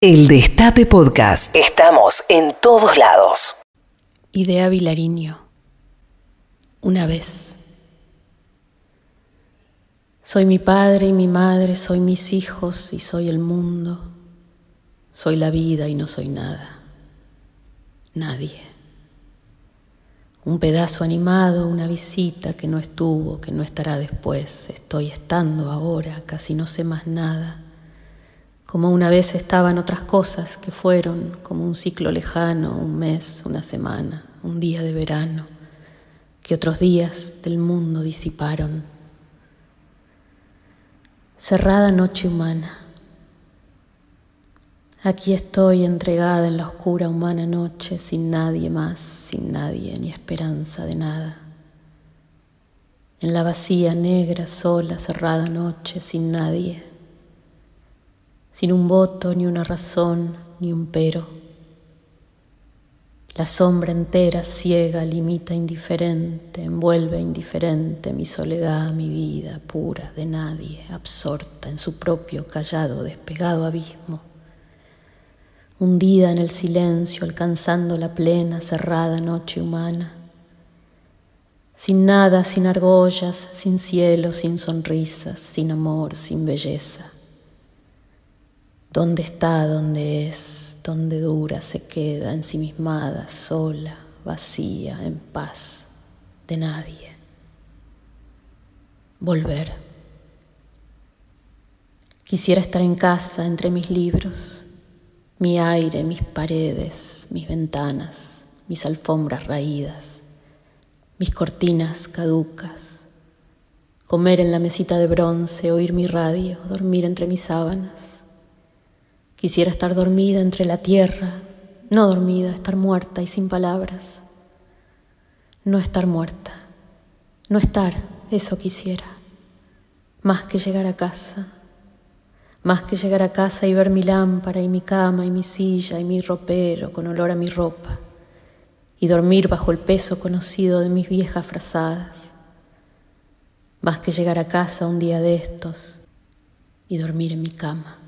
El Destape Podcast. Estamos en todos lados. Idea Vilariño. Una vez. Soy mi padre y mi madre, soy mis hijos y soy el mundo. Soy la vida y no soy nada. Nadie. Un pedazo animado, una visita que no estuvo, que no estará después. Estoy estando ahora, casi no sé más nada como una vez estaban otras cosas que fueron como un ciclo lejano, un mes, una semana, un día de verano, que otros días del mundo disiparon. Cerrada noche humana. Aquí estoy entregada en la oscura humana noche, sin nadie más, sin nadie, ni esperanza de nada. En la vacía, negra, sola, cerrada noche, sin nadie sin un voto, ni una razón, ni un pero. La sombra entera, ciega, limita indiferente, envuelve indiferente mi soledad, mi vida pura de nadie, absorta en su propio callado, despegado abismo. Hundida en el silencio, alcanzando la plena, cerrada noche humana. Sin nada, sin argollas, sin cielo, sin sonrisas, sin amor, sin belleza ¿Dónde está? ¿Dónde es? ¿Dónde dura? Se queda ensimismada, sola, vacía, en paz, de nadie. Volver. Quisiera estar en casa entre mis libros, mi aire, mis paredes, mis ventanas, mis alfombras raídas, mis cortinas caducas, comer en la mesita de bronce, oír mi radio, dormir entre mis sábanas Quisiera estar dormida entre la tierra, no dormida, estar muerta y sin palabras. No estar muerta, no estar, eso quisiera. Más que llegar a casa, más que llegar a casa y ver mi lámpara y mi cama y mi silla y mi ropero con olor a mi ropa y dormir bajo el peso conocido de mis viejas frazadas. Más que llegar a casa un día de estos y dormir en mi cama.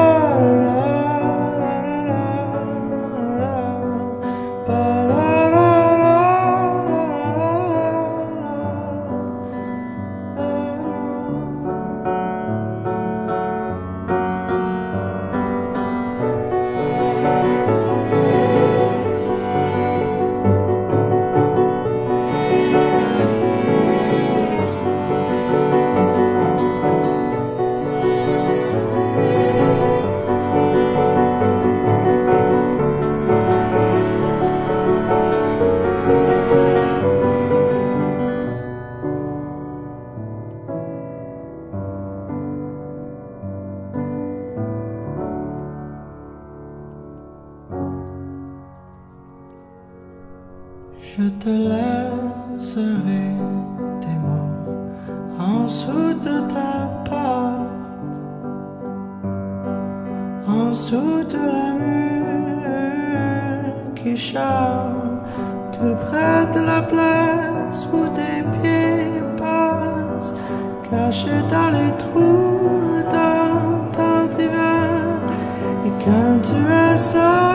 Je te laisserai des mots en dessous de ta porte, en dessous de la mur qui chante tout près de la place où tes pieds passent, cachés dans les trous dans ton divan. Et quand tu es seul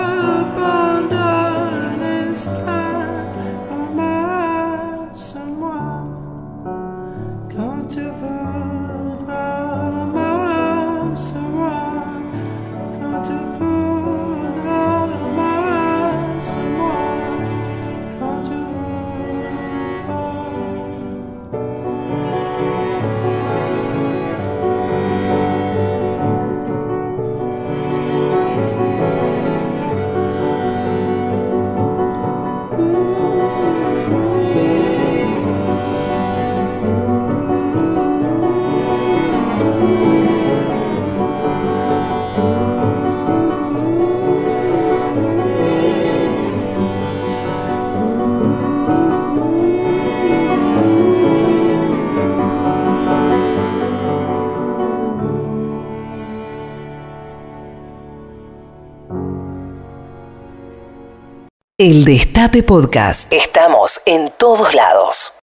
El Destape Podcast. Estamos en todos lados.